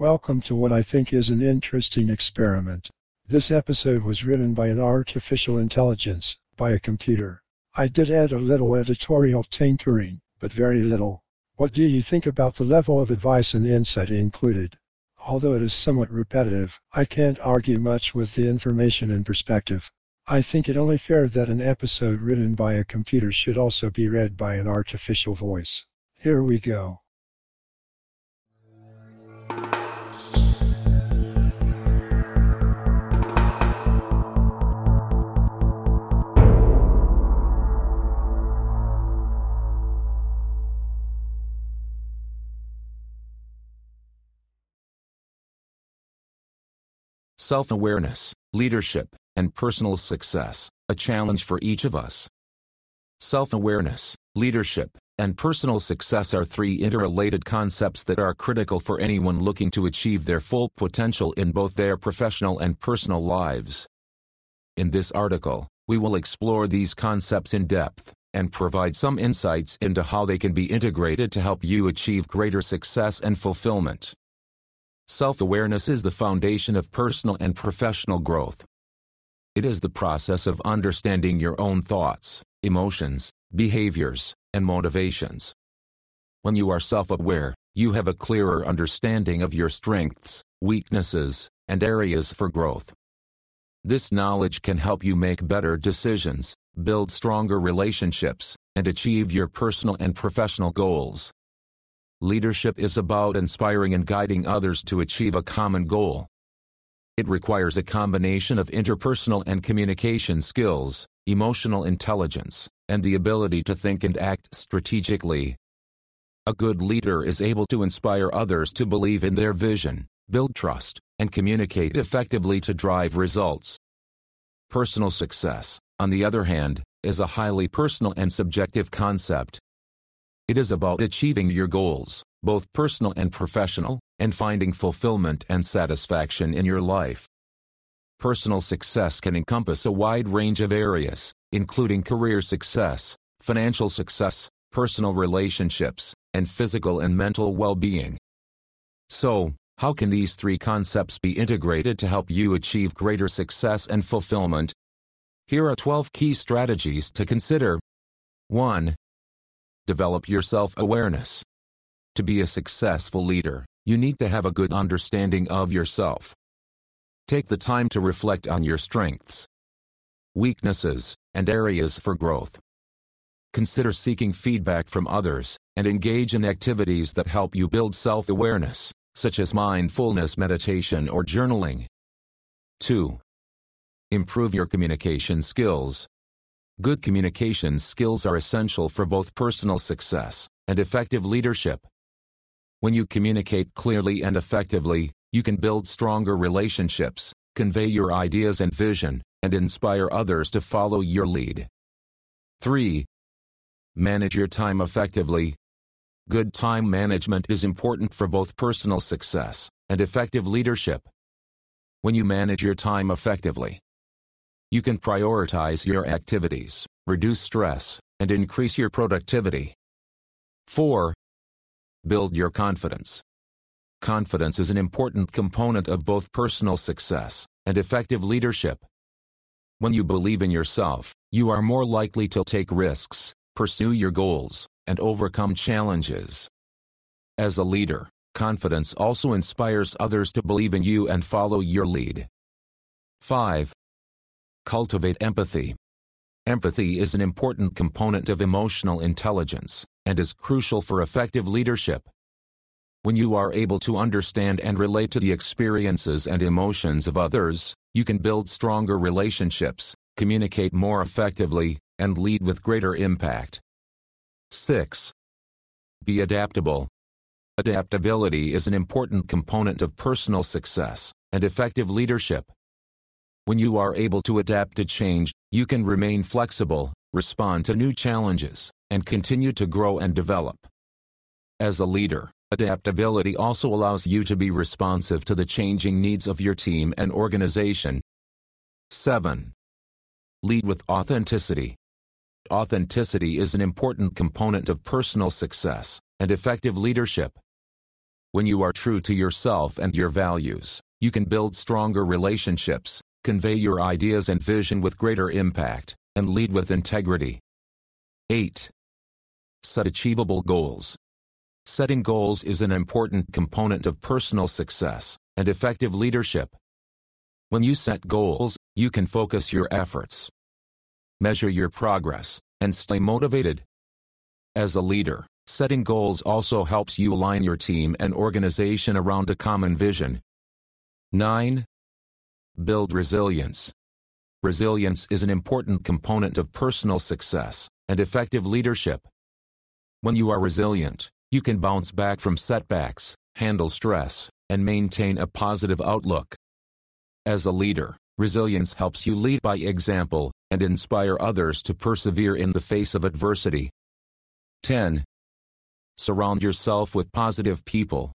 Welcome to what I think is an interesting experiment. This episode was written by an artificial intelligence, by a computer. I did add a little editorial tinkering, but very little. What do you think about the level of advice and insight included? Although it is somewhat repetitive, I can't argue much with the information and perspective. I think it only fair that an episode written by a computer should also be read by an artificial voice. Here we go. Self awareness, leadership, and personal success, a challenge for each of us. Self awareness, leadership, and personal success are three interrelated concepts that are critical for anyone looking to achieve their full potential in both their professional and personal lives. In this article, we will explore these concepts in depth and provide some insights into how they can be integrated to help you achieve greater success and fulfillment. Self-awareness is the foundation of personal and professional growth. It is the process of understanding your own thoughts, emotions, behaviors, and motivations. When you are self-aware, you have a clearer understanding of your strengths, weaknesses, and areas for growth. This knowledge can help you make better decisions, build stronger relationships, and achieve your personal and professional goals. Leadership is about inspiring and guiding others to achieve a common goal. It requires a combination of interpersonal and communication skills, emotional intelligence, and the ability to think and act strategically. A good leader is able to inspire others to believe in their vision, build trust, and communicate effectively to drive results. Personal success, on the other hand, is a highly personal and subjective concept. It is about achieving your goals, both personal and professional, and finding fulfillment and satisfaction in your life. Personal success can encompass a wide range of areas, including career success, financial success, personal relationships, and physical and mental well-being. So, how can these three concepts be integrated to help you achieve greater success and fulfillment? Here are 12 key strategies to consider. 1. Develop your self-awareness. To be a successful leader, you need to have a good understanding of yourself. Take the time to reflect on your strengths, weaknesses, and areas for growth. Consider seeking feedback from others, and engage in activities that help you build self-awareness, such as mindfulness meditation or journaling. 2. Improve your communication skills. Good communication skills are essential for both personal success and effective leadership. When you communicate clearly and effectively, you can build stronger relationships, convey your ideas and vision, and inspire others to follow your lead. 3. Manage your time effectively. Good time management is important for both personal success and effective leadership. When you manage your time effectively, you can prioritize your activities, reduce stress, and increase your productivity. 4. Build your confidence. Confidence is an important component of both personal success and effective leadership. When you believe in yourself, you are more likely to take risks, pursue your goals, and overcome challenges. As a leader, confidence also inspires others to believe in you and follow your lead. 5. Cultivate empathy. Empathy is an important component of emotional intelligence and is crucial for effective leadership. When you are able to understand and relate to the experiences and emotions of others, you can build stronger relationships, communicate more effectively, and lead with greater impact. 6. Be adaptable. Adaptability is an important component of personal success and effective leadership. When you are able to adapt to change, you can remain flexible, respond to new challenges, and continue to grow and develop. As a leader, adaptability also allows you to be responsive to the changing needs of your team and organization. 7. Lead with authenticity. Authenticity is an important component of personal success and effective leadership. When you are true to yourself and your values, you can build stronger relationships, convey your ideas and vision with greater impact, and lead with integrity. 8. Set achievable goals. Setting goals is an important component of personal success and effective leadership. When you set goals, you can focus your efforts, measure your progress, and stay motivated. As a leader, setting goals also helps you align your team and organization around a common vision. 9. Build resilience. Resilience is an important component of personal success and effective leadership. When you are resilient, you can bounce back from setbacks, handle stress, and maintain a positive outlook. As a leader, resilience helps you lead by example and inspire others to persevere in the face of adversity. 10. Surround yourself with positive people.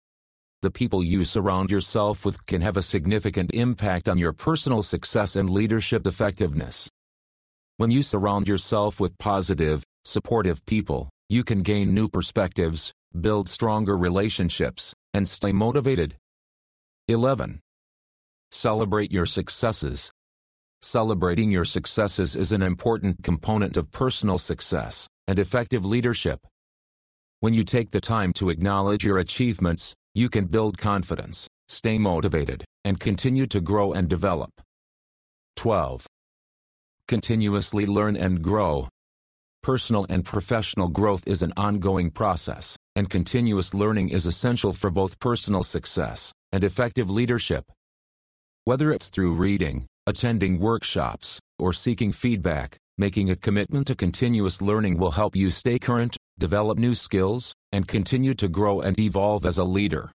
The people you surround yourself with can have a significant impact on your personal success and leadership effectiveness. When you surround yourself with positive, supportive people, you can gain new perspectives, build stronger relationships, and stay motivated. 11. Celebrate your successes. Celebrating your successes is an important component of personal success and effective leadership. When you take the time to acknowledge your achievements, you can build confidence, stay motivated, and continue to grow and develop. 12. Continuously learn and grow. Personal and professional growth is an ongoing process, and continuous learning is essential for both personal success and effective leadership. Whether it's through reading, attending workshops, or seeking feedback, making a commitment to continuous learning will help you stay current, develop new skills, and continue to grow and evolve as a leader.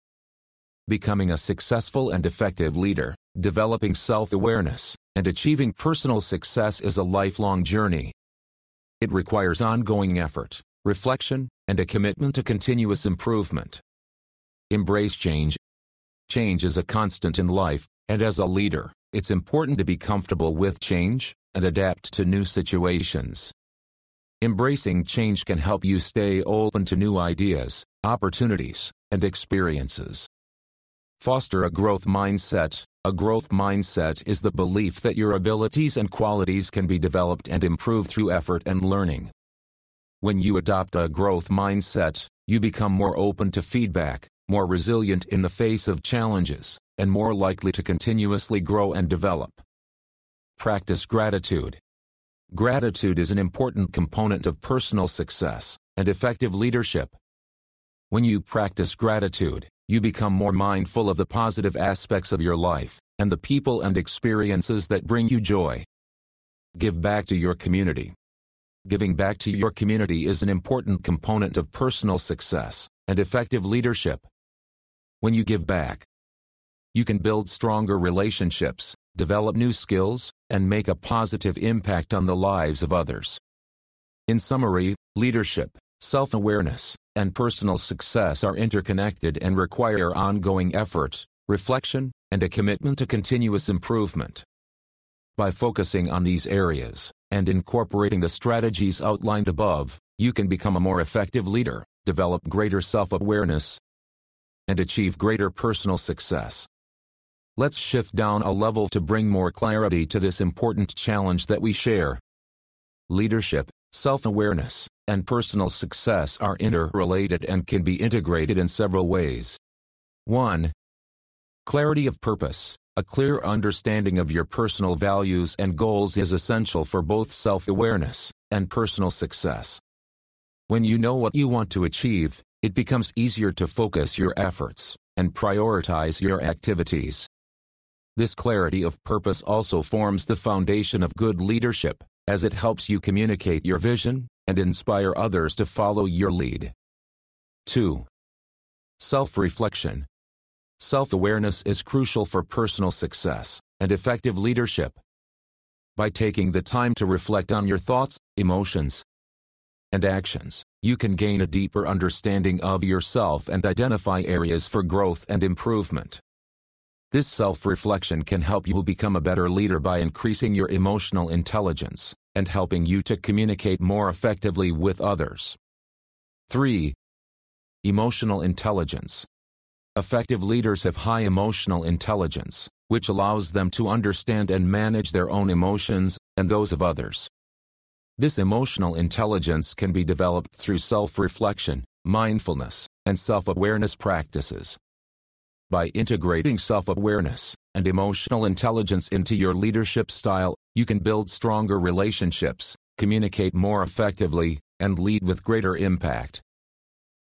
Becoming a successful and effective leader, developing self-awareness, and achieving personal success is a lifelong journey. It requires ongoing effort, reflection, and a commitment to continuous improvement. Embrace change. Change is a constant in life, and as a leader, it's important to be comfortable with change and adapt to new situations. Embracing change can help you stay open to new ideas, opportunities, and experiences. Foster a growth mindset. A growth mindset is the belief that your abilities and qualities can be developed and improved through effort and learning. When you adopt a growth mindset, you become more open to feedback, more resilient in the face of challenges, and more likely to continuously grow and develop. Practice gratitude. Gratitude is an important component of personal success and effective leadership. When you practice gratitude, you become more mindful of the positive aspects of your life and the people and experiences that bring you joy. Give back to your community. Giving back to your community is an important component of personal success and effective leadership. When you give back, you can build stronger relationships, develop new skills, and make a positive impact on the lives of others. In summary, leadership, self-awareness, and personal success are interconnected and require ongoing effort, reflection, and a commitment to continuous improvement. By focusing on these areas, and incorporating the strategies outlined above, you can become a more effective leader, develop greater self-awareness, and achieve greater personal success. Let's shift down a level to bring more clarity to this important challenge that we share. Leadership, self-awareness, and personal success are interrelated and can be integrated in several ways. 1. Clarity of purpose. A clear understanding of your personal values and goals is essential for both self-awareness and personal success. When you know what you want to achieve, it becomes easier to focus your efforts and prioritize your activities. This clarity of purpose also forms the foundation of good leadership, as it helps you communicate your vision and inspire others to follow your lead. 2. Self-reflection. Self-awareness is crucial for personal success and effective leadership. By taking the time to reflect on your thoughts, emotions, and actions, you can gain a deeper understanding of yourself and identify areas for growth and improvement. This self-reflection can help you become a better leader by increasing your emotional intelligence and helping you to communicate more effectively with others. 3. Emotional intelligence. Effective leaders have high emotional intelligence, which allows them to understand and manage their own emotions and those of others. This emotional intelligence can be developed through self-reflection, mindfulness, and self-awareness practices. By integrating self-awareness and emotional intelligence into your leadership style, you can build stronger relationships, communicate more effectively, and lead with greater impact.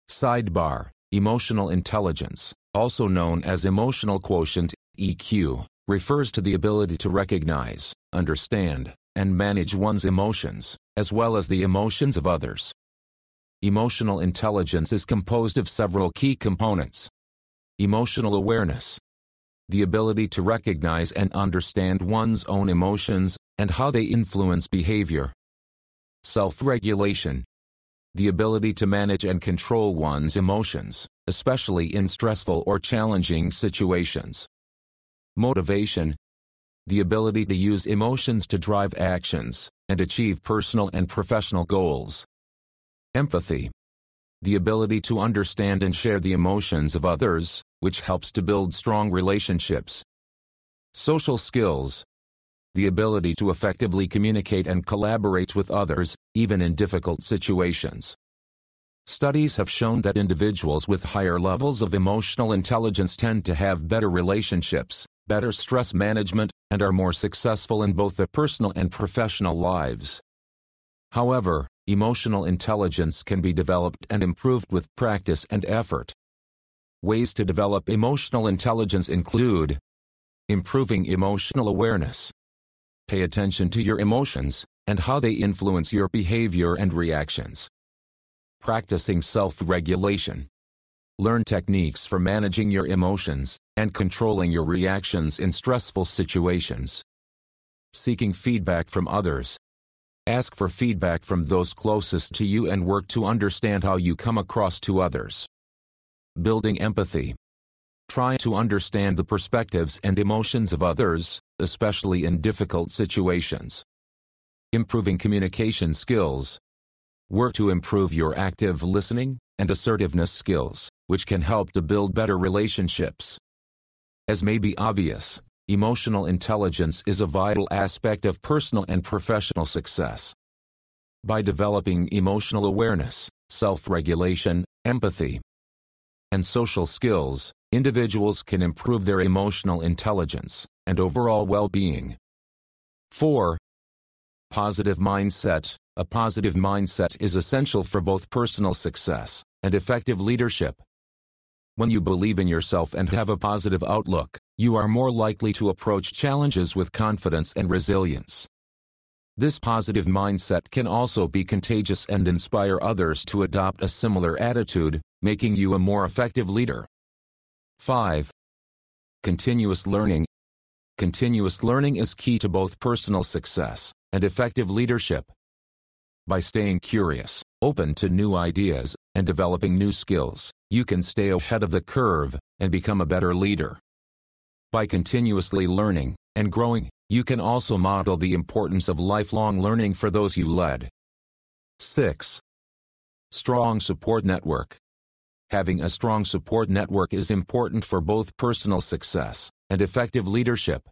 Sidebar Emotional intelligence, also known as emotional quotient, EQ, refers to the ability to recognize, understand, and manage one's emotions, as well as the emotions of others. Emotional intelligence is composed of several key components. Emotional awareness. The ability to recognize and understand one's own emotions and how they influence behavior. Self-regulation. The ability to manage and control one's emotions, especially in stressful or challenging situations. Motivation. The ability to use emotions to drive actions and achieve personal and professional goals. Empathy. The ability to understand and share the emotions of others, which helps to build strong relationships. Social skills. The ability to effectively communicate and collaborate with others, even in difficult situations. Studies have shown that individuals with higher levels of emotional intelligence tend to have better relationships, better stress management, and are more successful in both their personal and professional lives. However, emotional intelligence can be developed and improved with practice and effort. Ways to develop emotional intelligence include improving emotional awareness. Pay attention to your emotions and how they influence your behavior and reactions. Practicing self-regulation. Learn techniques for managing your emotions and controlling your reactions in stressful situations. Seeking feedback from others. Ask for feedback from those closest to you and work to understand how you come across to others. Building empathy. Try to understand the perspectives and emotions of others, especially in difficult situations. Improving communication skills. Work to improve your active listening and assertiveness skills which can help to build better relationships. As may be obvious, emotional intelligence is a vital aspect of personal and professional success. By developing emotional awareness, self-regulation, empathy, and social skills, individuals can improve their emotional intelligence and overall well-being. 4. Positive mindset. A positive mindset is essential for both personal success and effective leadership. When you believe in yourself and have a positive outlook, you are more likely to approach challenges with confidence and resilience. This positive mindset can also be contagious and inspire others to adopt a similar attitude, making you a more effective leader. 5. Continuous learning. Continuous learning is key to both personal success and effective leadership. By staying curious, open to new ideas, and developing new skills, you can stay ahead of the curve and become a better leader. By continuously learning and growing, you can also model the importance of lifelong learning for those you led. 6. Strong support network. Having a strong support network is important for both personal success and effective leadership.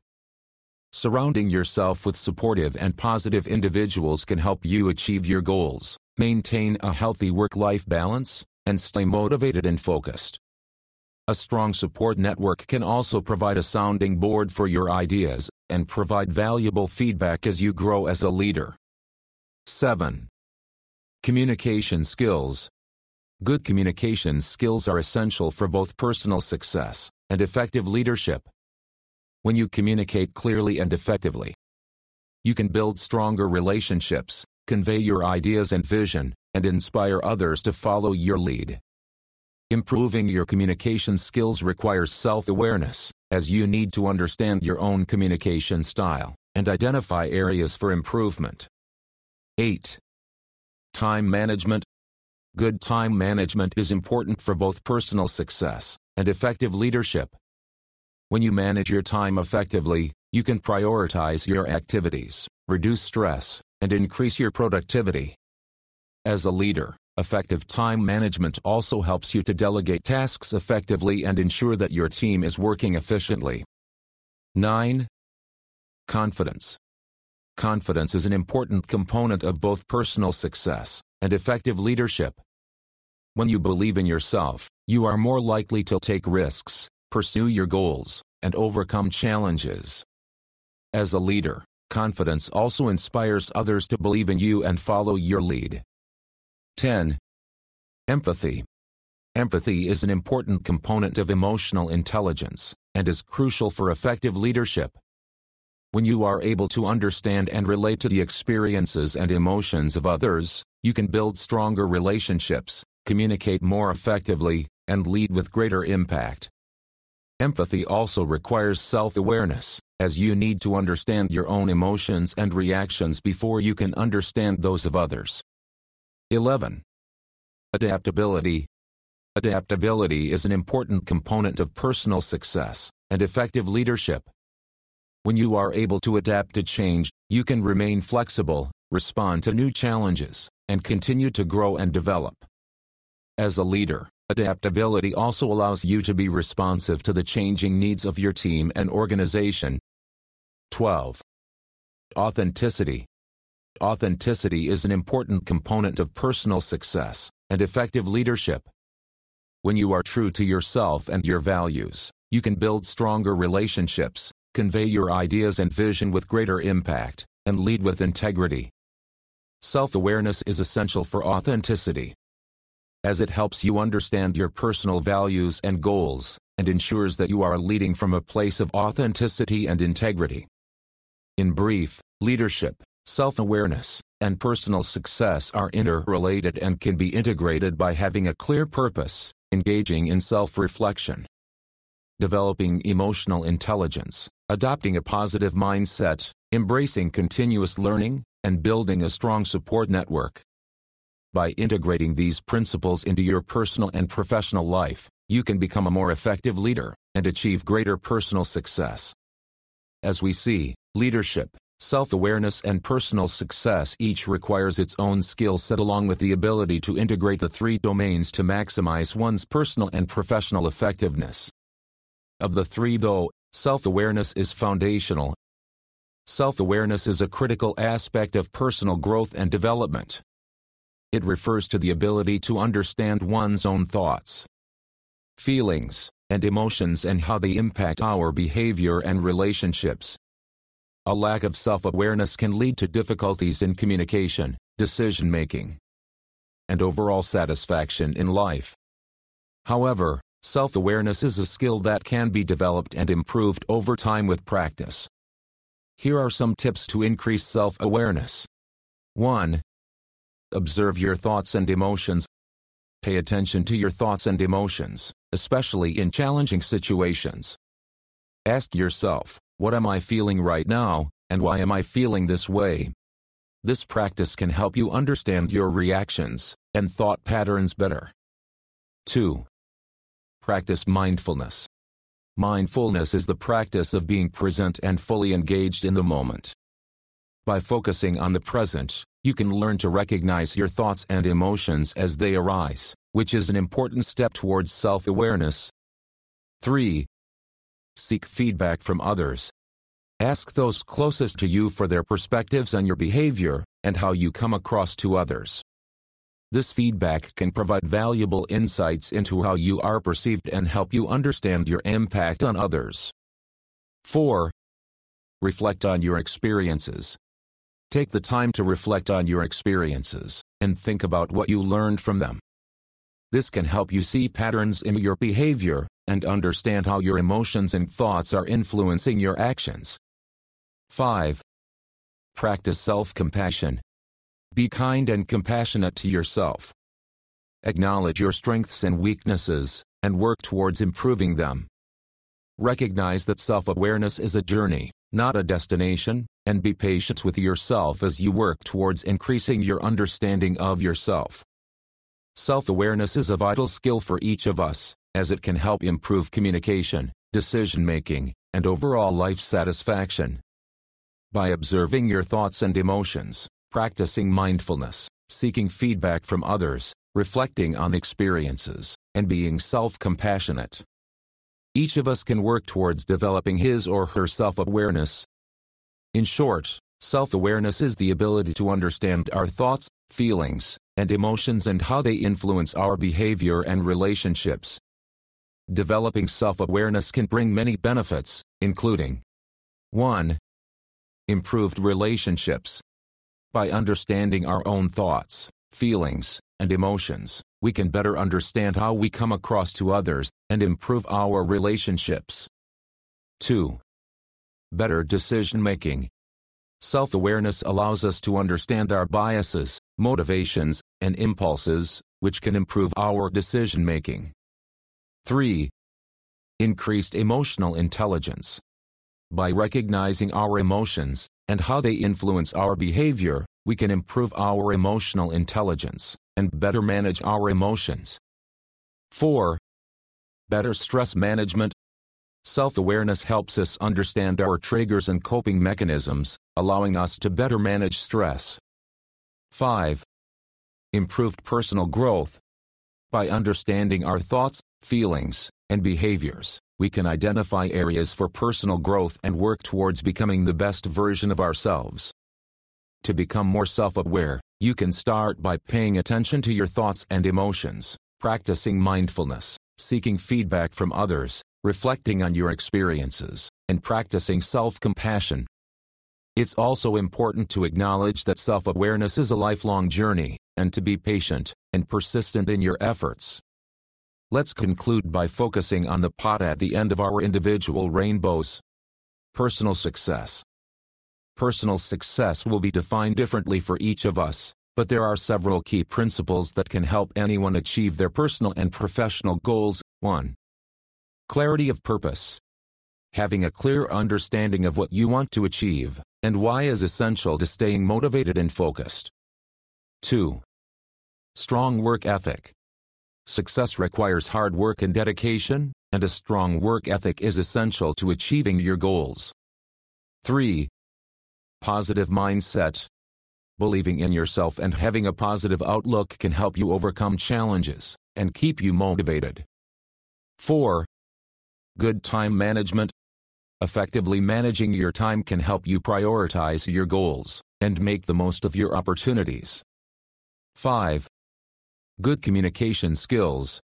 Surrounding yourself with supportive and positive individuals can help you achieve your goals, maintain a healthy work-life balance, and stay motivated and focused. A strong support network can also provide a sounding board for your ideas and provide valuable feedback as you grow as a leader. 7. Communication skills. Good communication skills are essential for both personal success and effective leadership. When you communicate clearly and effectively, you can build stronger relationships, convey your ideas and vision, and inspire others to follow your lead. Improving your communication skills requires self-awareness, as you need to understand your own communication style and identify areas for improvement. 8. Time management. Good time management is important for both personal success and effective leadership. When you manage your time effectively, you can prioritize your activities, reduce stress, and increase your productivity. As a leader, Effective time management also helps you to delegate tasks effectively and ensure that your team is working efficiently. 9. Confidence. Confidence is an important component of both personal success and effective leadership. When you believe in yourself, you are more likely to take risks, pursue your goals, and overcome challenges. As a leader, confidence also inspires others to believe in you and follow your lead. 10. Empathy. Empathy is an important component of emotional intelligence and is crucial for effective leadership. When you are able to understand and relate to the experiences and emotions of others, you can build stronger relationships, communicate more effectively, and lead with greater impact. Empathy also requires self-awareness, as you need to understand your own emotions and reactions before you can understand those of others. 11. Adaptability. Adaptability is an important component of personal success and effective leadership. When you are able to adapt to change, you can remain flexible, respond to new challenges, and continue to grow and develop. As a leader, adaptability also allows you to be responsive to the changing needs of your team and organization. 12. Authenticity. Authenticity is an important component of personal success and effective leadership. When you are true to yourself and your values, you can build stronger relationships, convey your ideas and vision with greater impact, and lead with integrity. Self-awareness is essential for authenticity, as it helps you understand your personal values and goals, and ensures that you are leading from a place of authenticity and integrity. In brief, leadership, self-awareness, and personal success are interrelated and can be integrated by having a clear purpose, engaging in self-reflection, developing emotional intelligence, adopting a positive mindset, embracing continuous learning, and building a strong support network. By integrating these principles into your personal and professional life, you can become a more effective leader and achieve greater personal success. As we see, leadership, Self-awareness and personal success each requires its own skill set along with the ability to integrate the three domains to maximize one's personal and professional effectiveness. Of the three though, self-awareness is foundational. Self-awareness is a critical aspect of personal growth and development. It refers to the ability to understand one's own thoughts, feelings, and emotions and how they impact our behavior and relationships. A lack of self-awareness can lead to difficulties in communication, decision-making, and overall satisfaction in life. However, self-awareness is a skill that can be developed and improved over time with practice. Here are some tips to increase self-awareness. 1. Observe your thoughts and emotions. Pay attention to your thoughts and emotions, especially in challenging situations. Ask yourself, what am I feeling right now, and why am I feeling this way? This practice can help you understand your reactions and thought patterns better. 2. Practice mindfulness. Mindfulness is the practice of being present and fully engaged in the moment. By focusing on the present, you can learn to recognize your thoughts and emotions as they arise, which is an important step towards self-awareness. 3. Seek feedback from others. Ask those closest to you for their perspectives on your behavior and how you come across to others. This feedback can provide valuable insights into how you are perceived and help you understand your impact on others. 4. Reflect on your experiences. Take the time to reflect on your experiences and think about what you learned from them. This can help you see patterns in your behavior and understand how your emotions and thoughts are influencing your actions. 5. Practice self-compassion. Be kind and compassionate to yourself. Acknowledge your strengths and weaknesses, and work towards improving them. Recognize that self-awareness is a journey, not a destination, and be patient with yourself as you work towards increasing your understanding of yourself. Self-awareness is a vital skill for each of us, as it can help improve communication, decision-making, and overall life satisfaction. By observing your thoughts and emotions, practicing mindfulness, seeking feedback from others, reflecting on experiences, and being self-compassionate. Each of us can work towards developing his or her self-awareness. In short, self-awareness is the ability to understand our thoughts, feelings, and emotions and how they influence our behavior and relationships. Developing self-awareness can bring many benefits, including 1. Improved relationships. By understanding our own thoughts, feelings, and emotions, we can better understand how we come across to others and improve our relationships. 2. Better decision making. Self-awareness allows us to understand our biases, motivations, and impulses, which can improve our decision making. 3. Increased emotional intelligence. By recognizing our emotions and how they influence our behavior, we can improve our emotional intelligence and better manage our emotions. 4. Better stress management. Self-awareness helps us understand our triggers and coping mechanisms, allowing us to better manage stress. 5. Improved personal growth. By understanding our thoughts, feelings, and behaviors, we can identify areas for personal growth and work towards becoming the best version of ourselves. To become more self-aware, you can start by paying attention to your thoughts and emotions, practicing mindfulness, seeking feedback from others, reflecting on your experiences, and practicing self-compassion. It's also important to acknowledge that self-awareness is a lifelong journey, and to be patient and persistent in your efforts. Let's conclude by focusing on the pot at the end of our individual rainbows. Personal success. Personal success will be defined differently for each of us, but there are several key principles that can help anyone achieve their personal and professional goals. 1. Clarity of purpose. Having a clear understanding of what you want to achieve and why is essential to staying motivated and focused. 2. Strong work ethic. Success requires hard work and dedication, and a strong work ethic is essential to achieving your goals. 3. Positive mindset. Believing in yourself and having a positive outlook can help you overcome challenges and keep you motivated. 4. Good time management. Effectively managing your time can help you prioritize your goals and make the most of your opportunities. 5. Good communication skills.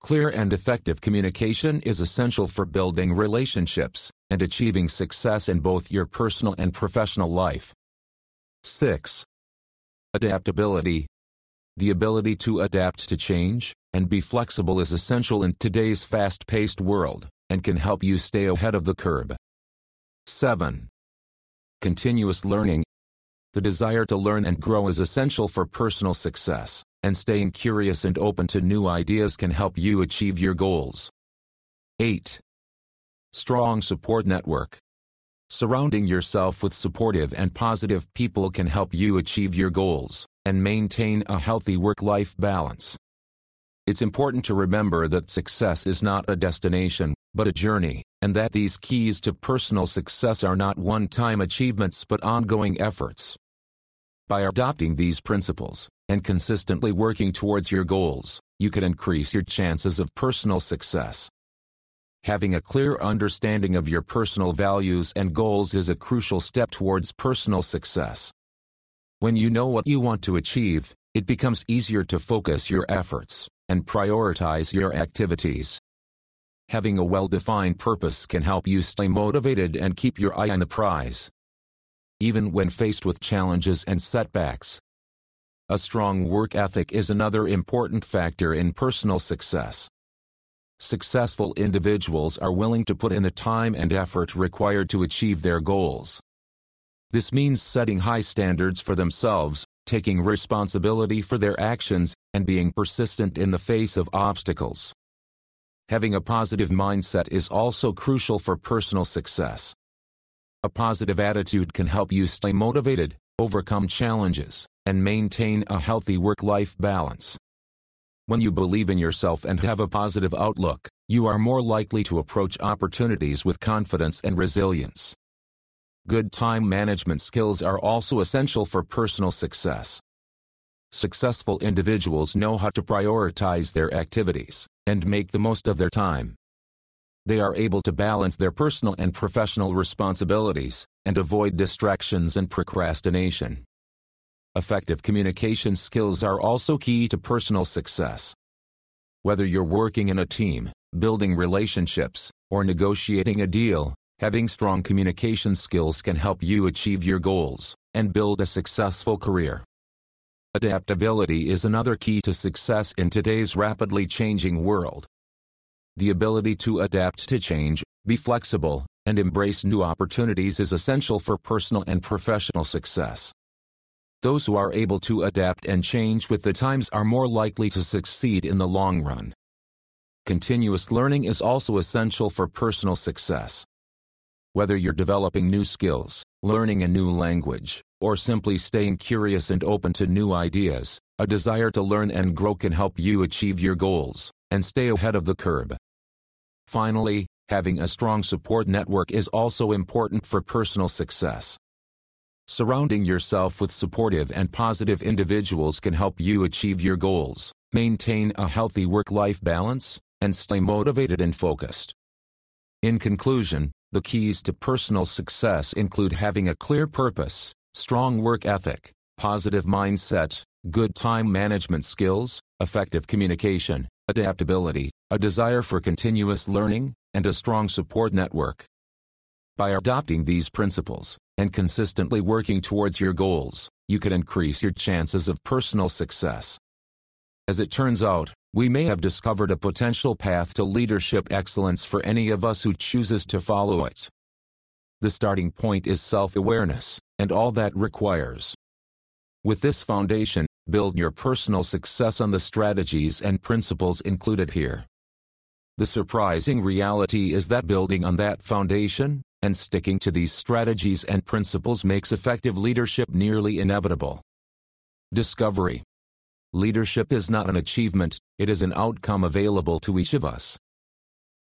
Clear and effective communication is essential for building relationships and achieving success in both your personal and professional life. 6. Adaptability. The ability to adapt to change and be flexible is essential in today's fast-paced world and can help you stay ahead of the curve. 7. Continuous learning. The desire to learn and grow is essential for personal success and staying curious and open to new ideas can help you achieve your goals. 8. Strong support network. Surrounding yourself with supportive and positive people can help you achieve your goals and maintain a healthy work-life balance. It's important to remember that success is not a destination, but a journey, and that these keys to personal success are not one-time achievements but ongoing efforts. By adopting these principles, and consistently working towards your goals, you can increase your chances of personal success. Having a clear understanding of your personal values and goals is a crucial step towards personal success. When you know what you want to achieve, it becomes easier to focus your efforts and prioritize your activities. Having a well-defined purpose can help you stay motivated and keep your eye on the prize. Even when faced with challenges and setbacks, a strong work ethic is another important factor in personal success. Successful individuals are willing to put in the time and effort required to achieve their goals. This means setting high standards for themselves, taking responsibility for their actions, and being persistent in the face of obstacles. Having a positive mindset is also crucial for personal success. A positive attitude can help you stay motivated, overcome challenges, and maintain a healthy work-life balance. When you believe in yourself and have a positive outlook, you are more likely to approach opportunities with confidence and resilience. Good time management skills are also essential for personal success. Successful individuals know how to prioritize their activities and make the most of their time. They are able to balance their personal and professional responsibilities and avoid distractions and procrastination. Effective communication skills are also key to personal success. Whether you're working in a team, building relationships, or negotiating a deal, having strong communication skills can help you achieve your goals and build a successful career. Adaptability is another key to success in today's rapidly changing world. The ability to adapt to change, be flexible, and embrace new opportunities is essential for personal and professional success. Those who are able to adapt and change with the times are more likely to succeed in the long run. Continuous learning is also essential for personal success. Whether you're developing new skills, learning a new language, or simply staying curious and open to new ideas, a desire to learn and grow can help you achieve your goals and stay ahead of the curve. Finally, having a strong support network is also important for personal success. Surrounding yourself with supportive and positive individuals can help you achieve your goals, maintain a healthy work-life balance, and stay motivated and focused. In conclusion, the keys to personal success include having a clear purpose, strong work ethic, positive mindset, good time management skills, effective communication, adaptability, a desire for continuous learning, and a strong support network. By adopting these principles and consistently working towards your goals, you can increase your chances of personal success. As it turns out, we may have discovered a potential path to leadership excellence for any of us who chooses to follow it. The starting point is self-awareness, and all that requires. With this foundation, build your personal success on the strategies and principles included here. The surprising reality is that building on that foundation, and sticking to these strategies and principles makes effective leadership nearly inevitable. Discovery Leadership is not an achievement, it is an outcome available to each of us.